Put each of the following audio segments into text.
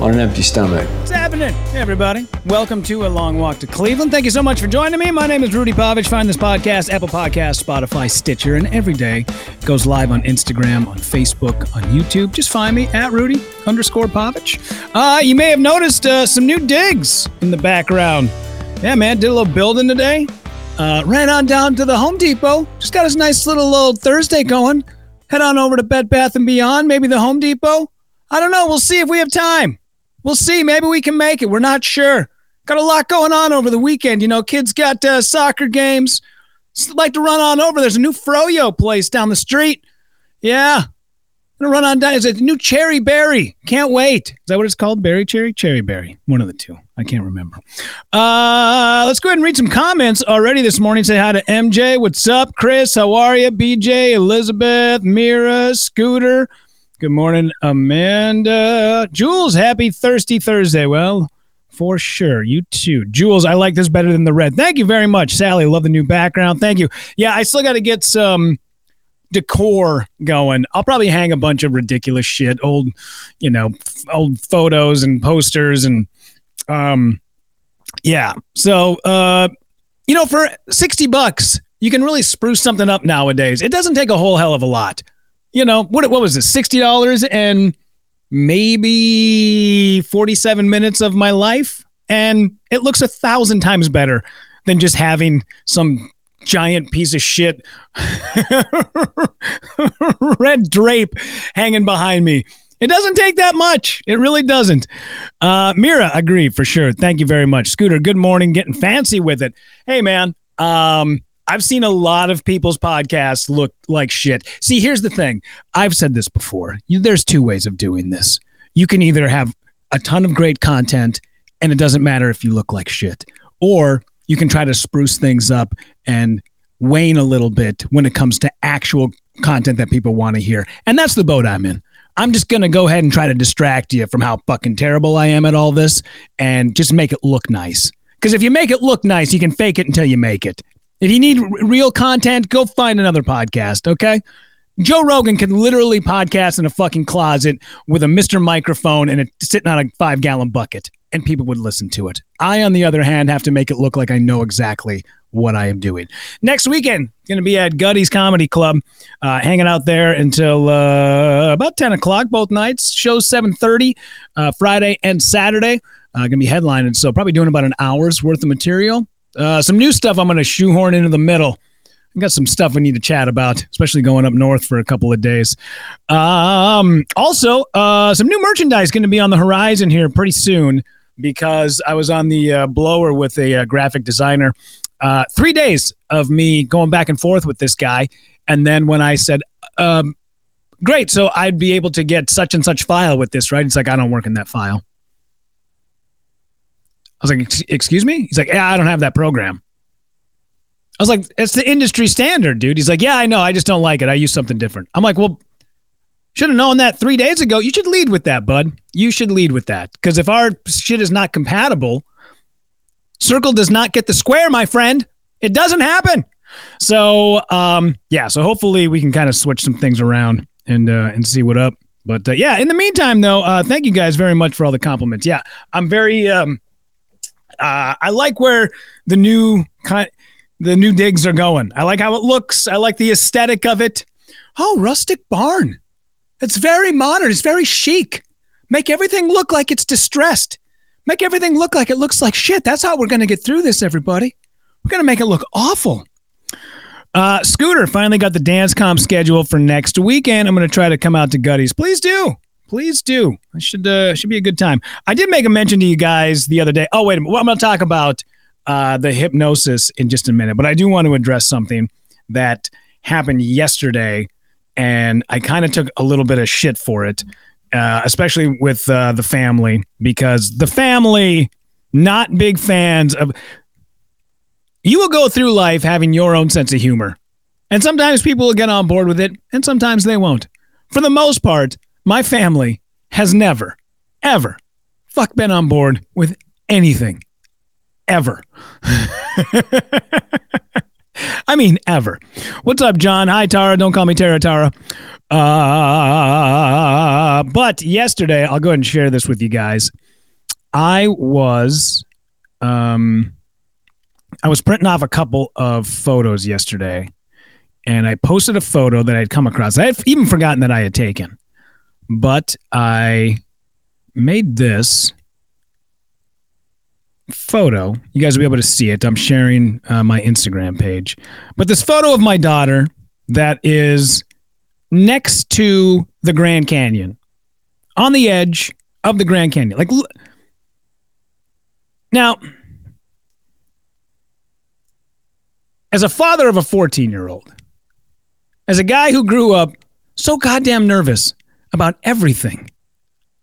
on an empty stomach. What's happening, everybody? Welcome to A Long Walk to Cleveland. Thank you so much for joining me. My name is Rudy Pavich. Find this podcast, Apple Podcast, Spotify, Stitcher, and every day goes live on Instagram, on Facebook, on YouTube. Just find me at Rudy underscore Pavich. Uh, you may have noticed uh, some new digs in the background. Yeah, man, did a little building today. Uh, ran on down to the Home Depot. Just got a nice little old Thursday going. Head on over to Bed Bath and Beyond, maybe the Home Depot. I don't know. We'll see if we have time. We'll see. Maybe we can make it. We're not sure. Got a lot going on over the weekend. You know, kids got uh, soccer games. Just like to run on over. There's a new Froyo place down the street. Yeah. Gonna run on down. It's a new Cherry Berry. Can't wait. Is that what it's called? Berry Cherry? Cherry Berry. One of the two. I can't remember. Uh, let's go ahead and read some comments already this morning. Say hi to MJ. What's up, Chris? How are you? BJ, Elizabeth, Mira, Scooter. Good morning, Amanda. Jules, happy Thirsty Thursday. Well, for sure. You too. Jules, I like this better than the red. Thank you very much, Sally. Love the new background. Thank you. Yeah, I still got to get some decor going. I'll probably hang a bunch of ridiculous shit, old, you know, old photos and posters and um yeah. So uh you know, for 60 bucks, you can really spruce something up nowadays. It doesn't take a whole hell of a lot. You know, what what was it? $60 and maybe 47 minutes of my life and it looks a thousand times better than just having some giant piece of shit red drape hanging behind me. It doesn't take that much. It really doesn't. Uh, Mira, agree for sure. Thank you very much. Scooter, good morning. Getting fancy with it. Hey, man. Um, I've seen a lot of people's podcasts look like shit. See, here's the thing. I've said this before. You, there's two ways of doing this. You can either have a ton of great content and it doesn't matter if you look like shit, or you can try to spruce things up and wane a little bit when it comes to actual content that people want to hear. And that's the boat I'm in. I'm just going to go ahead and try to distract you from how fucking terrible I am at all this and just make it look nice. Because if you make it look nice, you can fake it until you make it. If you need r- real content, go find another podcast, okay? Joe Rogan can literally podcast in a fucking closet with a Mr. Microphone and it sitting on a five gallon bucket, and people would listen to it. I, on the other hand, have to make it look like I know exactly what I am doing. Next weekend, going to be at Gutty's Comedy Club, uh, hanging out there until uh, about 10 o'clock both nights. Shows 7.30 uh, Friday and Saturday. Uh, going to be headlining, so probably doing about an hour's worth of material. Uh, some new stuff I'm going to shoehorn into the middle. I got some stuff we need to chat about, especially going up north for a couple of days. Um, also, uh, some new merchandise going to be on the horizon here pretty soon because I was on the uh, blower with a uh, graphic designer. Uh, three days of me going back and forth with this guy, and then when I said, um, "Great," so I'd be able to get such and such file with this, right? It's like I don't work in that file. I was like, "Excuse me?" He's like, "Yeah, I don't have that program." I was like, it's the industry standard, dude. He's like, yeah, I know. I just don't like it. I use something different. I'm like, well, should have known that three days ago. You should lead with that, bud. You should lead with that. Because if our shit is not compatible, circle does not get the square, my friend. It doesn't happen. So, um, yeah. So hopefully we can kind of switch some things around and uh, and see what up. But uh, yeah, in the meantime, though, uh, thank you guys very much for all the compliments. Yeah, I'm very. Um, uh, I like where the new kind the new digs are going. I like how it looks. I like the aesthetic of it. Oh, rustic barn. It's very modern. It's very chic. Make everything look like it's distressed. Make everything look like it looks like shit. That's how we're going to get through this, everybody. We're going to make it look awful. Uh, Scooter finally got the dance comp schedule for next weekend. I'm going to try to come out to Gutty's. Please do. Please do. It should uh, should be a good time. I did make a mention to you guys the other day. Oh, wait a minute. Well, I'm going to talk about uh, the hypnosis in just a minute, but I do want to address something that happened yesterday, and I kind of took a little bit of shit for it, uh, especially with uh, the family, because the family, not big fans of. You will go through life having your own sense of humor, and sometimes people will get on board with it, and sometimes they won't. for the most part, my family has never, ever, fuck been on board with anything. Ever. I mean, ever. What's up, John? Hi, Tara. Don't call me Tara Tara. Uh, but yesterday, I'll go ahead and share this with you guys. I was, um, I was printing off a couple of photos yesterday, and I posted a photo that I'd come across. I had even forgotten that I had taken, but I made this photo. You guys will be able to see it. I'm sharing uh, my Instagram page. But this photo of my daughter that is next to the Grand Canyon, on the edge of the Grand Canyon. Like, l- now, as a father of a 14 year old, as a guy who grew up so goddamn nervous about everything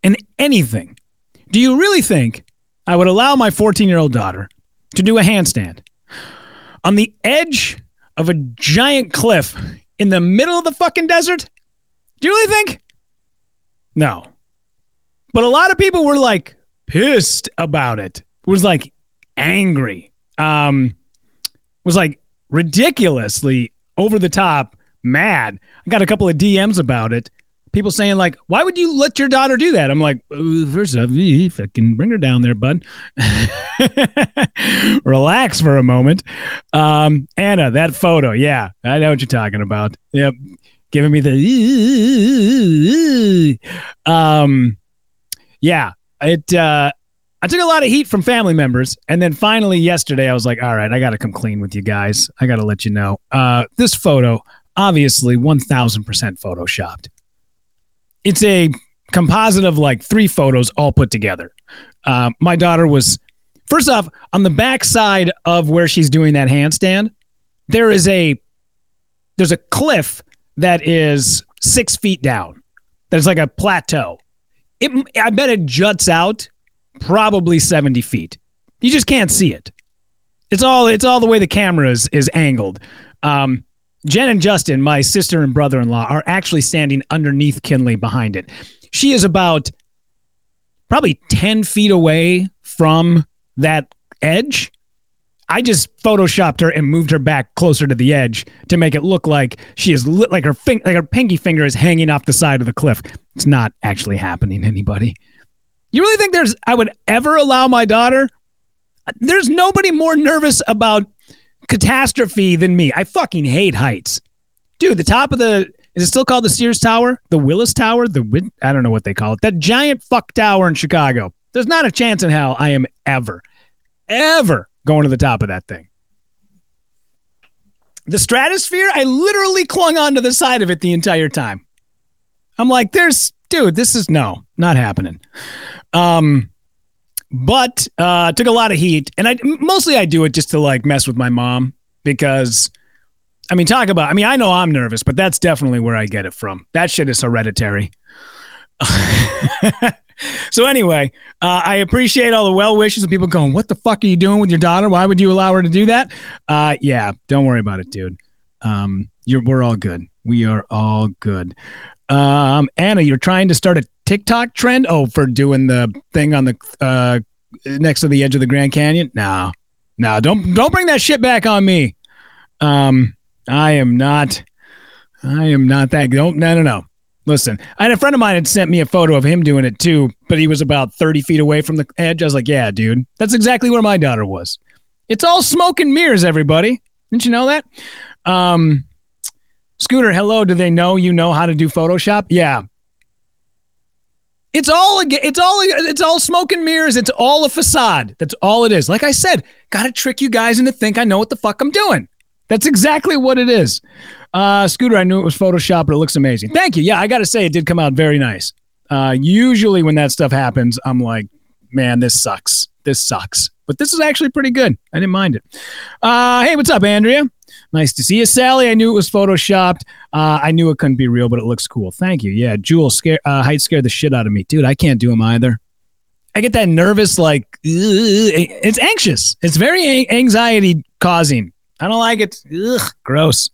and anything, do you really think I would allow my 14 year old daughter to do a handstand on the edge of a giant cliff in the middle of the fucking desert? Do you really think? No. But a lot of people were like pissed about it. Was like angry. Um was like ridiculously over the top mad. I got a couple of DMs about it. People saying like, "Why would you let your daughter do that?" I'm like, "Uh, first off, I can bring her down there, bud. Relax for a moment. Um, Anna, that photo, yeah, I know what you're talking about. Yep, giving me the um yeah it uh i took a lot of heat from family members and then finally yesterday i was like all right i gotta come clean with you guys i gotta let you know uh this photo obviously 1000% photoshopped it's a composite of like three photos all put together uh, my daughter was first off on the back side of where she's doing that handstand there is a there's a cliff that is six feet down. There's like a plateau. It, I bet it juts out probably 70 feet. You just can't see it. It's all it's all the way the camera is, is angled. Um, Jen and Justin, my sister and brother-in-law, are actually standing underneath Kinley behind it. She is about probably 10 feet away from that edge. I just photoshopped her and moved her back closer to the edge to make it look like she is like her fing- like her pinky finger is hanging off the side of the cliff. It's not actually happening. Anybody? You really think there's I would ever allow my daughter? There's nobody more nervous about catastrophe than me. I fucking hate heights, dude. The top of the is it still called the Sears Tower, the Willis Tower, the Win- I don't know what they call it. That giant fuck tower in Chicago. There's not a chance in hell I am ever, ever going to the top of that thing. The stratosphere, I literally clung onto the side of it the entire time. I'm like, there's, dude, this is no, not happening. Um, but uh, took a lot of heat, and I mostly I do it just to like mess with my mom because, I mean, talk about. I mean, I know I'm nervous, but that's definitely where I get it from. That shit is hereditary. so anyway, uh, I appreciate all the well wishes of people going, "What the fuck are you doing with your daughter? Why would you allow her to do that?" Uh, yeah, don't worry about it, dude. Um, we're all good. We are all good. Um, Anna, you're trying to start a TikTok trend? Oh, for doing the thing on the uh, next to the edge of the Grand Canyon? No, no, don't don't bring that shit back on me. Um, I am not. I am not that. Don't no no no. Listen, I had a friend of mine had sent me a photo of him doing it too, but he was about 30 feet away from the edge. I was like, yeah, dude, that's exactly where my daughter was. It's all smoke and mirrors, everybody. Didn't you know that? Um, Scooter, hello. Do they know you know how to do Photoshop? Yeah. It's all it's all it's all smoke and mirrors. It's all a facade. That's all it is. Like I said, got to trick you guys into think I know what the fuck I'm doing. That's exactly what it is. Uh, Scooter, I knew it was Photoshop, but it looks amazing. Thank you. Yeah, I got to say, it did come out very nice. Uh, usually, when that stuff happens, I'm like, man, this sucks. This sucks. But this is actually pretty good. I didn't mind it. Uh, hey, what's up, Andrea? Nice to see you, Sally. I knew it was photoshopped. Uh, I knew it couldn't be real, but it looks cool. Thank you. Yeah, Jewel scare uh, height scared the shit out of me, dude. I can't do them either. I get that nervous, like it's anxious. It's very anxiety causing. I don't like it. Ugh, gross,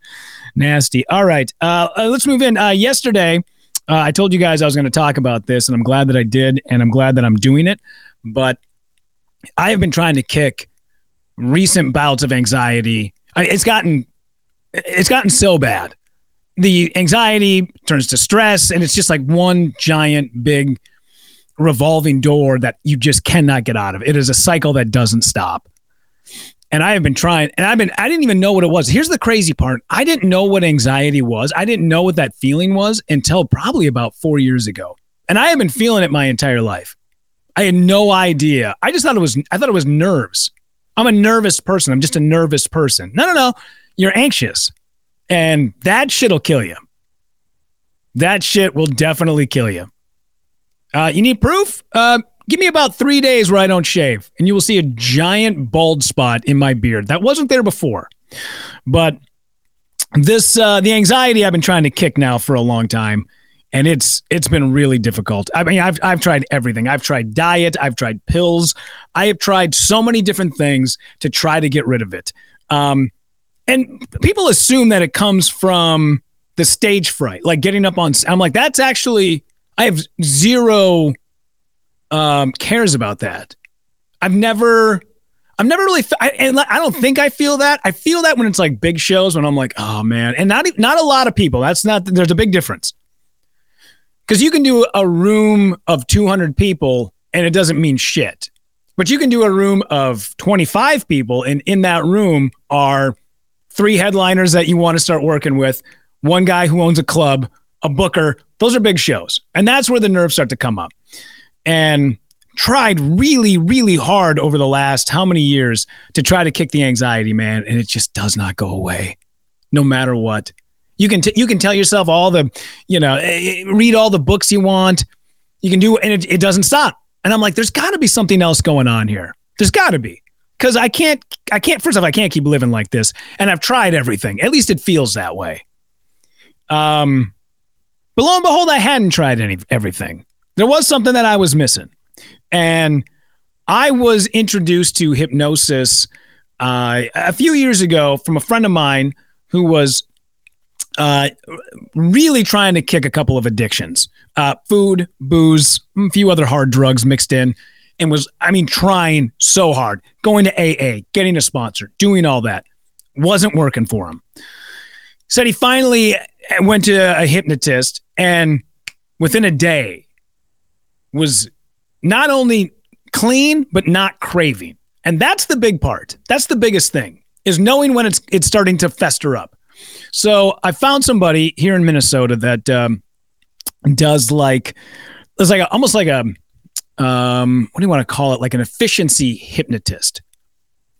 nasty. All right, uh, uh, let's move in. Uh, yesterday, Uh, I told you guys I was going to talk about this, and I'm glad that I did, and I'm glad that I'm doing it. But I have been trying to kick recent bouts of anxiety. I, it's gotten it's gotten so bad. The anxiety turns to stress, and it's just like one giant big revolving door that you just cannot get out of. It is a cycle that doesn't stop. And I have been trying, and I've been, I didn't even know what it was. Here's the crazy part I didn't know what anxiety was. I didn't know what that feeling was until probably about four years ago. And I have been feeling it my entire life. I had no idea. I just thought it was, I thought it was nerves. I'm a nervous person. I'm just a nervous person. No, no, no. You're anxious. And that shit'll kill you. That shit will definitely kill you. Uh, you need proof? Uh, give me about three days where I don't shave, and you will see a giant bald spot in my beard. That wasn't there before. But this, uh, the anxiety I've been trying to kick now for a long time, and it's it's been really difficult. I mean, I've I've tried everything. I've tried diet. I've tried pills. I have tried so many different things to try to get rid of it. Um, and people assume that it comes from the stage fright, like getting up on. I'm like, that's actually I have zero um, cares about that. I've never, I've never really, I, and I don't think I feel that. I feel that when it's like big shows when I'm like, oh man, and not not a lot of people. That's not. There's a big difference because you can do a room of 200 people and it doesn't mean shit. But you can do a room of 25 people, and in that room are three headliners that you want to start working with, one guy who owns a club, a booker. Those are big shows. And that's where the nerves start to come up. And tried really, really hard over the last how many years to try to kick the anxiety, man. And it just does not go away, no matter what. You can t- you can tell yourself all the, you know, eh, eh, read all the books you want. You can do, and it, it doesn't stop. And I'm like, there's got to be something else going on here. There's got to be because I can't, I can't. First off, I can't keep living like this. And I've tried everything. At least it feels that way. Um, but lo and behold, I hadn't tried any everything. There was something that I was missing, and I was introduced to hypnosis uh, a few years ago from a friend of mine who was uh, really trying to kick a couple of addictions uh, food, booze, a few other hard drugs mixed in, and was, I mean, trying so hard, going to AA, getting a sponsor, doing all that. Wasn't working for him. Said he finally went to a hypnotist and within a day was not only clean, but not craving. And that's the big part. That's the biggest thing is knowing when it's it's starting to fester up. So I found somebody here in Minnesota that um, does like it's like a, almost like a um, what do you want to call it? Like an efficiency hypnotist.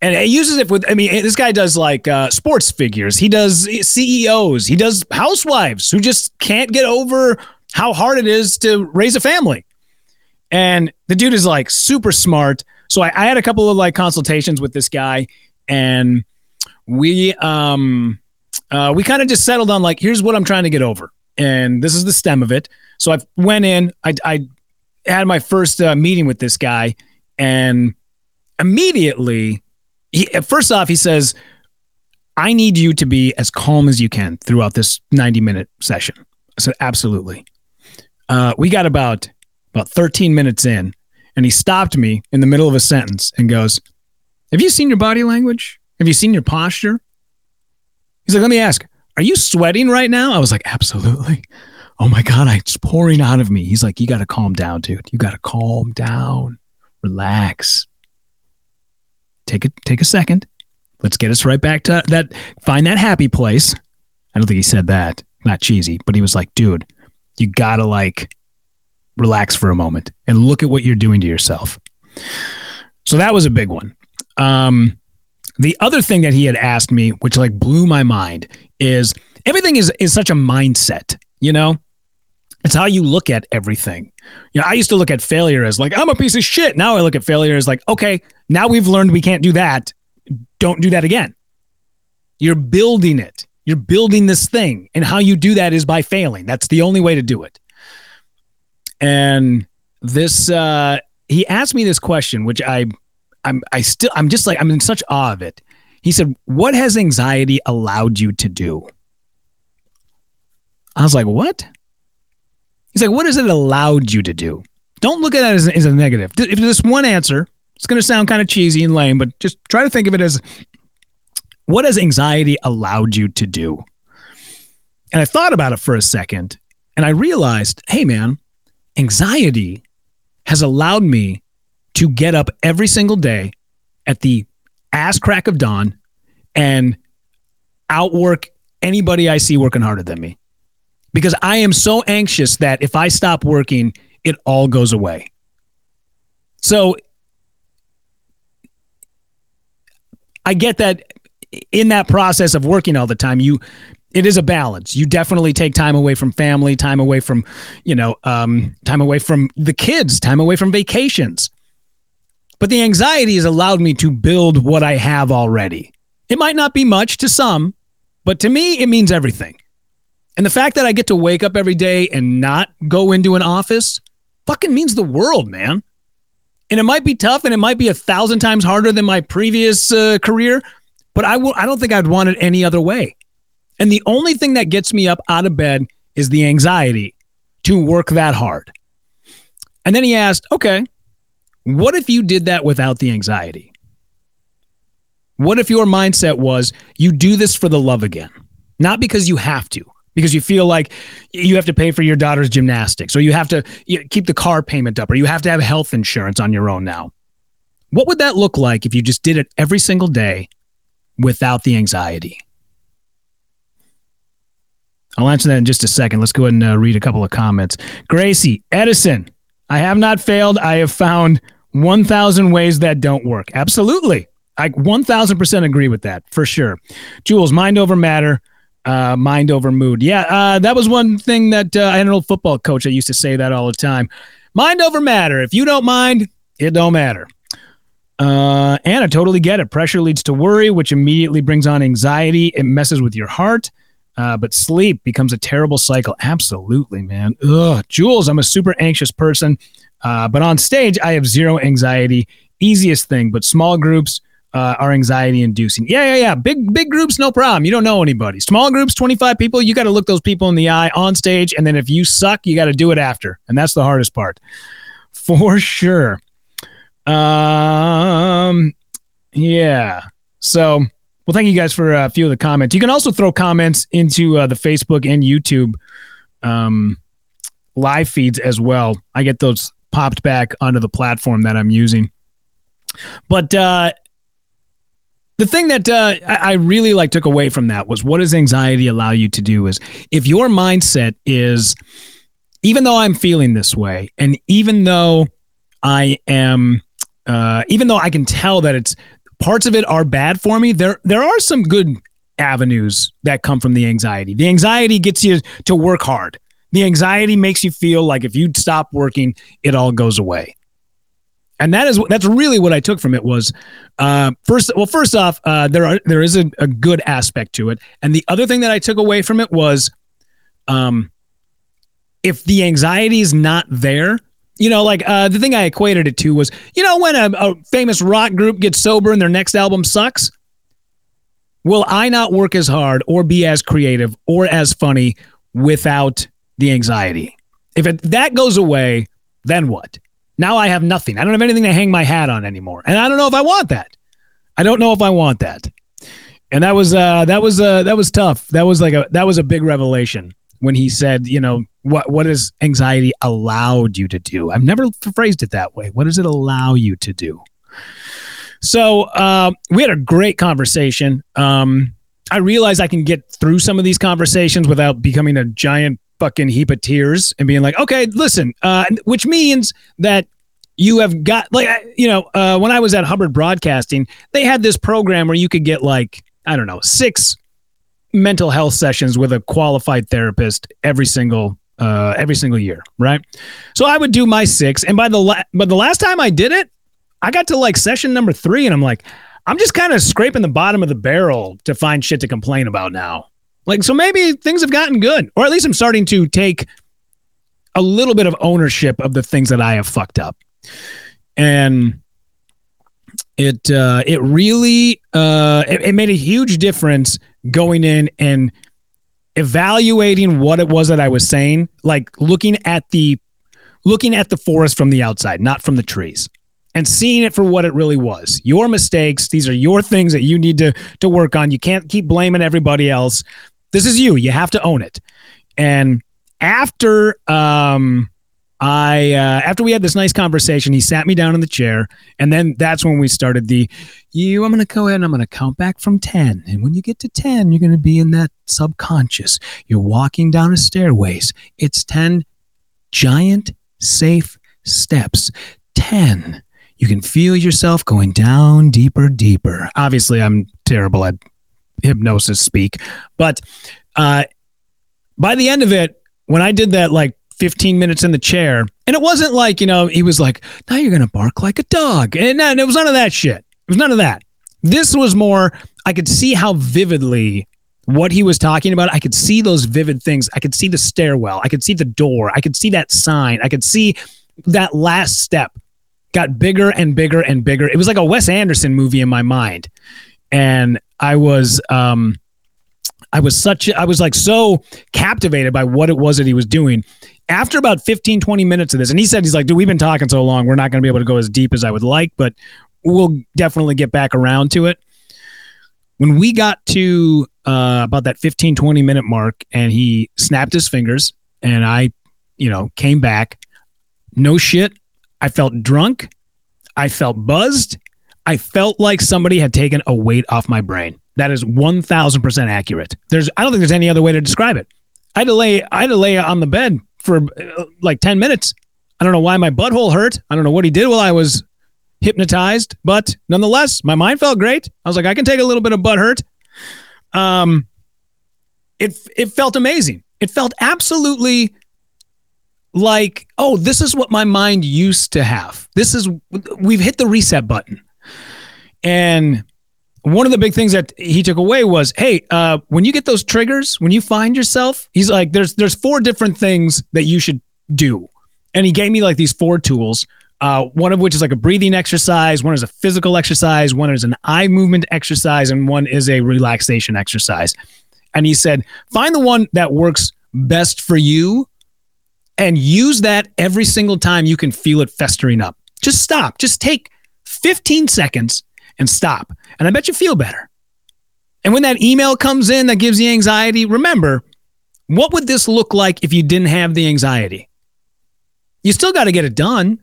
And it uses it with, I mean, this guy does like uh, sports figures. He does CEOs. He does housewives who just can't get over how hard it is to raise a family. And the dude is like super smart. So I, I had a couple of like consultations with this guy, and we um uh, we kind of just settled on like, here's what I'm trying to get over, and this is the stem of it. So I went in, I, I had my first uh, meeting with this guy, and immediately, he, first off, he says, "I need you to be as calm as you can throughout this 90 minute session." I said, "Absolutely." Uh, we got about about 13 minutes in, and he stopped me in the middle of a sentence and goes, "Have you seen your body language? Have you seen your posture?" He's like, "Let me ask, are you sweating right now?" I was like, "Absolutely." oh my God, it's pouring out of me. He's like, you got to calm down, dude. You got to calm down, relax. Take a, take a second. Let's get us right back to that. Find that happy place. I don't think he said that. Not cheesy, but he was like, dude, you got to like relax for a moment and look at what you're doing to yourself. So that was a big one. Um, the other thing that he had asked me, which like blew my mind, is everything is is such a mindset. You know, it's how you look at everything. You know, I used to look at failure as like, I'm a piece of shit. Now I look at failure as like, okay, now we've learned we can't do that. Don't do that again. You're building it. You're building this thing. And how you do that is by failing. That's the only way to do it. And this, uh, he asked me this question, which I, I'm, I still, I'm just like, I'm in such awe of it. He said, What has anxiety allowed you to do? I was like, What? He's like, what has it allowed you to do? Don't look at it as, as a negative. If there's one answer, it's going to sound kind of cheesy and lame, but just try to think of it as what has anxiety allowed you to do? And I thought about it for a second and I realized, hey, man, anxiety has allowed me to get up every single day at the ass crack of dawn and outwork anybody I see working harder than me. Because I am so anxious that if I stop working, it all goes away. So I get that in that process of working all the time, you it is a balance. You definitely take time away from family, time away from, you know, um, time away from the kids, time away from vacations. But the anxiety has allowed me to build what I have already. It might not be much to some, but to me, it means everything. And the fact that I get to wake up every day and not go into an office fucking means the world, man. And it might be tough and it might be a thousand times harder than my previous uh, career, but I will I don't think I'd want it any other way. And the only thing that gets me up out of bed is the anxiety to work that hard. And then he asked, okay, what if you did that without the anxiety? What if your mindset was you do this for the love again, not because you have to, because you feel like you have to pay for your daughter's gymnastics or you have to keep the car payment up or you have to have health insurance on your own now? What would that look like if you just did it every single day without the anxiety? I'll answer that in just a second. Let's go ahead and uh, read a couple of comments. Gracie, Edison, I have not failed. I have found 1,000 ways that don't work. Absolutely. I 1000% agree with that for sure. Jules, mind over matter, uh, mind over mood. Yeah, uh, that was one thing that uh, I had an old football coach that used to say that all the time. Mind over matter. If you don't mind, it don't matter. Uh, and I totally get it. Pressure leads to worry, which immediately brings on anxiety. It messes with your heart. Uh, but sleep becomes a terrible cycle. Absolutely, man. Ugh. Jules, I'm a super anxious person, uh, but on stage, I have zero anxiety. Easiest thing, but small groups uh, are anxiety inducing. Yeah, yeah, yeah. Big, big groups, no problem. You don't know anybody. Small groups, 25 people, you got to look those people in the eye on stage. And then if you suck, you got to do it after. And that's the hardest part for sure. Um, yeah. So, well, thank you guys for a few of the comments. You can also throw comments into uh, the Facebook and YouTube um, live feeds as well. I get those popped back onto the platform that I'm using. But uh, the thing that uh, I really like took away from that was what does anxiety allow you to do? Is if your mindset is, even though I'm feeling this way, and even though I am, uh, even though I can tell that it's parts of it are bad for me. There there are some good avenues that come from the anxiety. The anxiety gets you to work hard. The anxiety makes you feel like if you stop working, it all goes away. And that is that's really what I took from it was uh, first. Well, first off, uh, there are there is a, a good aspect to it, and the other thing that I took away from it was, um, if the anxiety is not there, you know, like uh, the thing I equated it to was, you know, when a, a famous rock group gets sober and their next album sucks, will I not work as hard or be as creative or as funny without the anxiety? If it, that goes away, then what? Now I have nothing. I don't have anything to hang my hat on anymore, and I don't know if I want that. I don't know if I want that. And that was uh, that was uh, that was tough. That was like a that was a big revelation when he said, you know, what what has anxiety allowed you to do? I've never phrased it that way. What does it allow you to do? So uh, we had a great conversation. Um, I realize I can get through some of these conversations without becoming a giant fucking heap of tears and being like, okay, listen, uh, which means that you have got like you know uh, when I was at Hubbard Broadcasting, they had this program where you could get like I don't know six mental health sessions with a qualified therapist every single uh, every single year, right? So I would do my six, and by the la- but the last time I did it, I got to like session number three, and I'm like, I'm just kind of scraping the bottom of the barrel to find shit to complain about now. Like, so maybe things have gotten good, or at least I'm starting to take a little bit of ownership of the things that I have fucked up, and it uh, it really uh, it, it made a huge difference going in and evaluating what it was that I was saying, like looking at the looking at the forest from the outside, not from the trees. And seeing it for what it really was. Your mistakes, these are your things that you need to to work on. You can't keep blaming everybody else. This is you. You have to own it. And after um I uh, after we had this nice conversation, he sat me down in the chair, and then that's when we started the you. I'm going to go ahead and I'm going to count back from ten, and when you get to ten, you're going to be in that subconscious. You're walking down a stairways. It's ten giant safe steps. Ten. You can feel yourself going down deeper, deeper. Obviously, I'm terrible at hypnosis speak, but uh, by the end of it, when I did that, like 15 minutes in the chair. And it wasn't like, you know, he was like, now you're going to bark like a dog. And, and it was none of that shit. It was none of that. This was more, I could see how vividly what he was talking about. I could see those vivid things. I could see the stairwell. I could see the door. I could see that sign. I could see that last step got bigger and bigger and bigger. It was like a Wes Anderson movie in my mind. And I was, um, I was such, I was like so captivated by what it was that he was doing after about 15, 20 minutes of this, and he said, he's like, dude, we've been talking so long, we're not going to be able to go as deep as I would like, but we'll definitely get back around to it. When we got to uh, about that 15, 20 minute mark, and he snapped his fingers, and I, you know, came back, no shit. I felt drunk. I felt buzzed. I felt like somebody had taken a weight off my brain. That is 1000% accurate. There's, I don't think there's any other way to describe it. I had to lay, I lay on the bed for uh, like 10 minutes. I don't know why my butthole hurt. I don't know what he did while I was hypnotized, but nonetheless, my mind felt great. I was like, I can take a little bit of butt hurt. Um, it it felt amazing. It felt absolutely like, oh, this is what my mind used to have. This is we've hit the reset button. And one of the big things that he took away was, hey, uh, when you get those triggers, when you find yourself, he's like, there's there's four different things that you should do, and he gave me like these four tools. Uh, one of which is like a breathing exercise, one is a physical exercise, one is an eye movement exercise, and one is a relaxation exercise. And he said, find the one that works best for you and use that every single time you can feel it festering up. Just stop. Just take 15 seconds and stop. And I bet you feel better. And when that email comes in that gives you anxiety, remember, what would this look like if you didn't have the anxiety? You still got to get it done.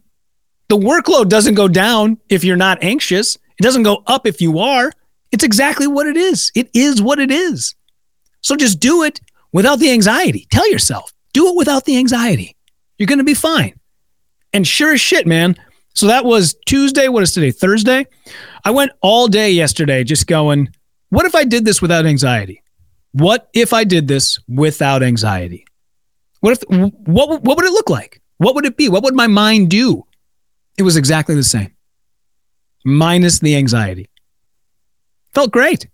The workload doesn't go down if you're not anxious. It doesn't go up if you are. It's exactly what it is. It is what it is. So just do it without the anxiety. Tell yourself, do it without the anxiety. You're going to be fine. And sure as shit, man, so that was Tuesday. What is today? Thursday. I went all day yesterday just going, what if I did this without anxiety? What if I did this without anxiety? What if what what would it look like? What would it be? What would my mind do? It was exactly the same. Minus the anxiety. Felt great.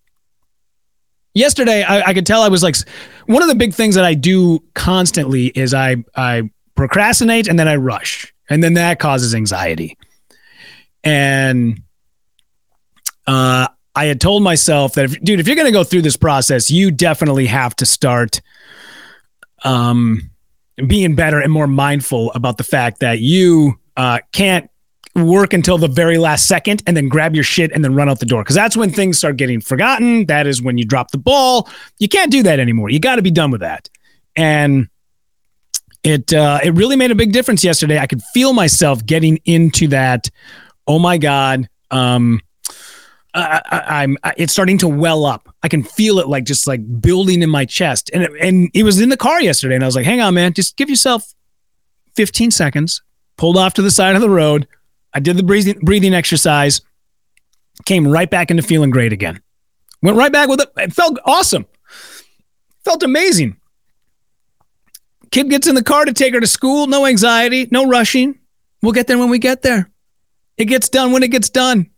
Yesterday, I, I could tell I was like one of the big things that I do constantly is I I procrastinate and then I rush and then that causes anxiety. And uh, I had told myself that, if, dude, if you're going to go through this process, you definitely have to start um, being better and more mindful about the fact that you uh, can't work until the very last second and then grab your shit and then run out the door because that's when things start getting forgotten. That is when you drop the ball. You can't do that anymore. You got to be done with that. And it uh, it really made a big difference yesterday. I could feel myself getting into that. Oh my god, um, I, am it's starting to well up. I can feel it like just like building in my chest, and it, and it was in the car yesterday, and I was like, "Hang on, man, just give yourself 15 seconds." Pulled off to the side of the road. I did the breathing breathing exercise. Came right back into feeling great again. Went right back with it. It felt awesome. Felt amazing. Kid gets in the car to take her to school. No anxiety, no rushing. We'll get there when we get there. It gets done when it gets done.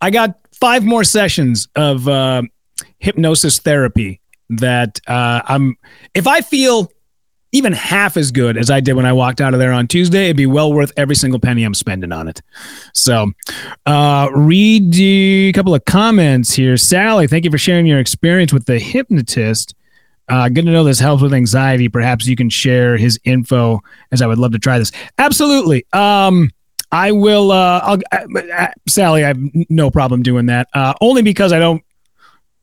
I got five more sessions of uh, hypnosis therapy that uh, I'm. If I feel even half as good as I did when I walked out of there on Tuesday, it'd be well worth every single penny I'm spending on it. So, uh, read a couple of comments here. Sally, thank you for sharing your experience with the hypnotist. Uh, good to know this helps with anxiety. Perhaps you can share his info, as I would love to try this. Absolutely. Um, I will. Uh, I'll, Sally, I have no problem doing that. Uh, only because I don't.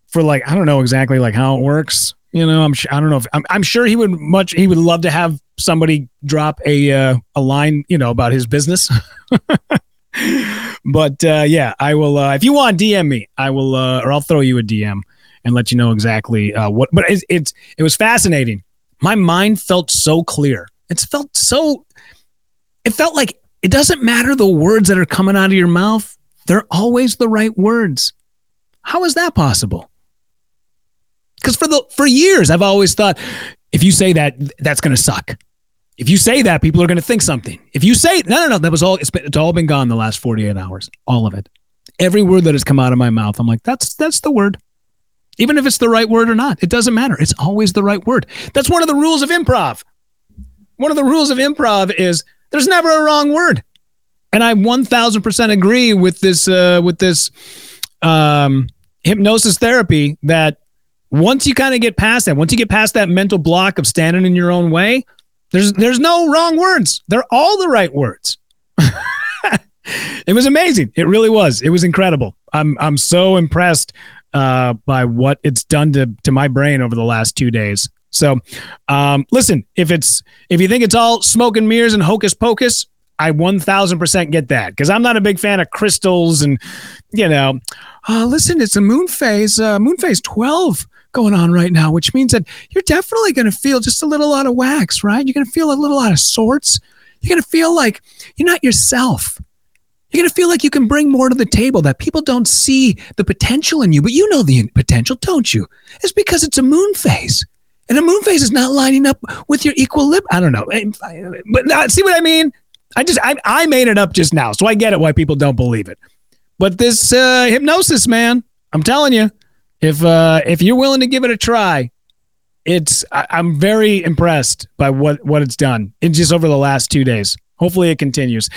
For like, I don't know exactly like how it works. You know, I'm. I don't know if I'm, I'm sure he would much. He would love to have somebody drop a uh, a line. You know about his business. but uh, yeah, I will. Uh, if you want, DM me. I will, uh, or I'll throw you a DM and let you know exactly uh, what. But it's, it's it was fascinating. My mind felt so clear. It's felt so. It felt like it doesn't matter the words that are coming out of your mouth. They're always the right words. How is that possible? Because for the for years I've always thought if you say that that's going to suck. If you say that, people are going to think something. If you say no, no, no, that was all. It's, been, it's all been gone the last forty eight hours. All of it. Every word that has come out of my mouth, I'm like, that's that's the word. Even if it's the right word or not, it doesn't matter. It's always the right word. That's one of the rules of improv. One of the rules of improv is there's never a wrong word. And I 1000% agree with this uh, with this um, hypnosis therapy that once you kind of get past that, once you get past that mental block of standing in your own way, there's there's no wrong words. They're all the right words. it was amazing. It really was. It was incredible. I'm I'm so impressed uh, by what it's done to to my brain over the last two days. So, um, listen, if it's if you think it's all smoke and mirrors and hocus pocus, I 1000% get that because I'm not a big fan of crystals and, you know, uh, listen, it's a moon phase, uh, moon phase 12 going on right now, which means that you're definitely going to feel just a little out of wax, right? You're going to feel a little out of sorts. You're going to feel like you're not yourself. You're going to feel like you can bring more to the table that people don't see the potential in you, but you know the potential, don't you? It's because it's a moon phase. And a moon phase is not lining up with your equilibrium. I don't know. But uh, see what I mean? I just I, I made it up just now, so I get it why people don't believe it. But this uh, hypnosis, man, I'm telling you, if uh, if you're willing to give it a try, it's I, I'm very impressed by what what it's done in just over the last two days. Hopefully, it continues.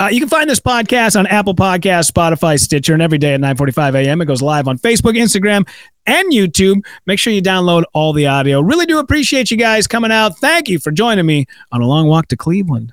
Uh, you can find this podcast on Apple Podcast, Spotify, Stitcher, and every day at 9:45 a.m. It goes live on Facebook, Instagram, and YouTube. Make sure you download all the audio. Really do appreciate you guys coming out. Thank you for joining me on a long walk to Cleveland.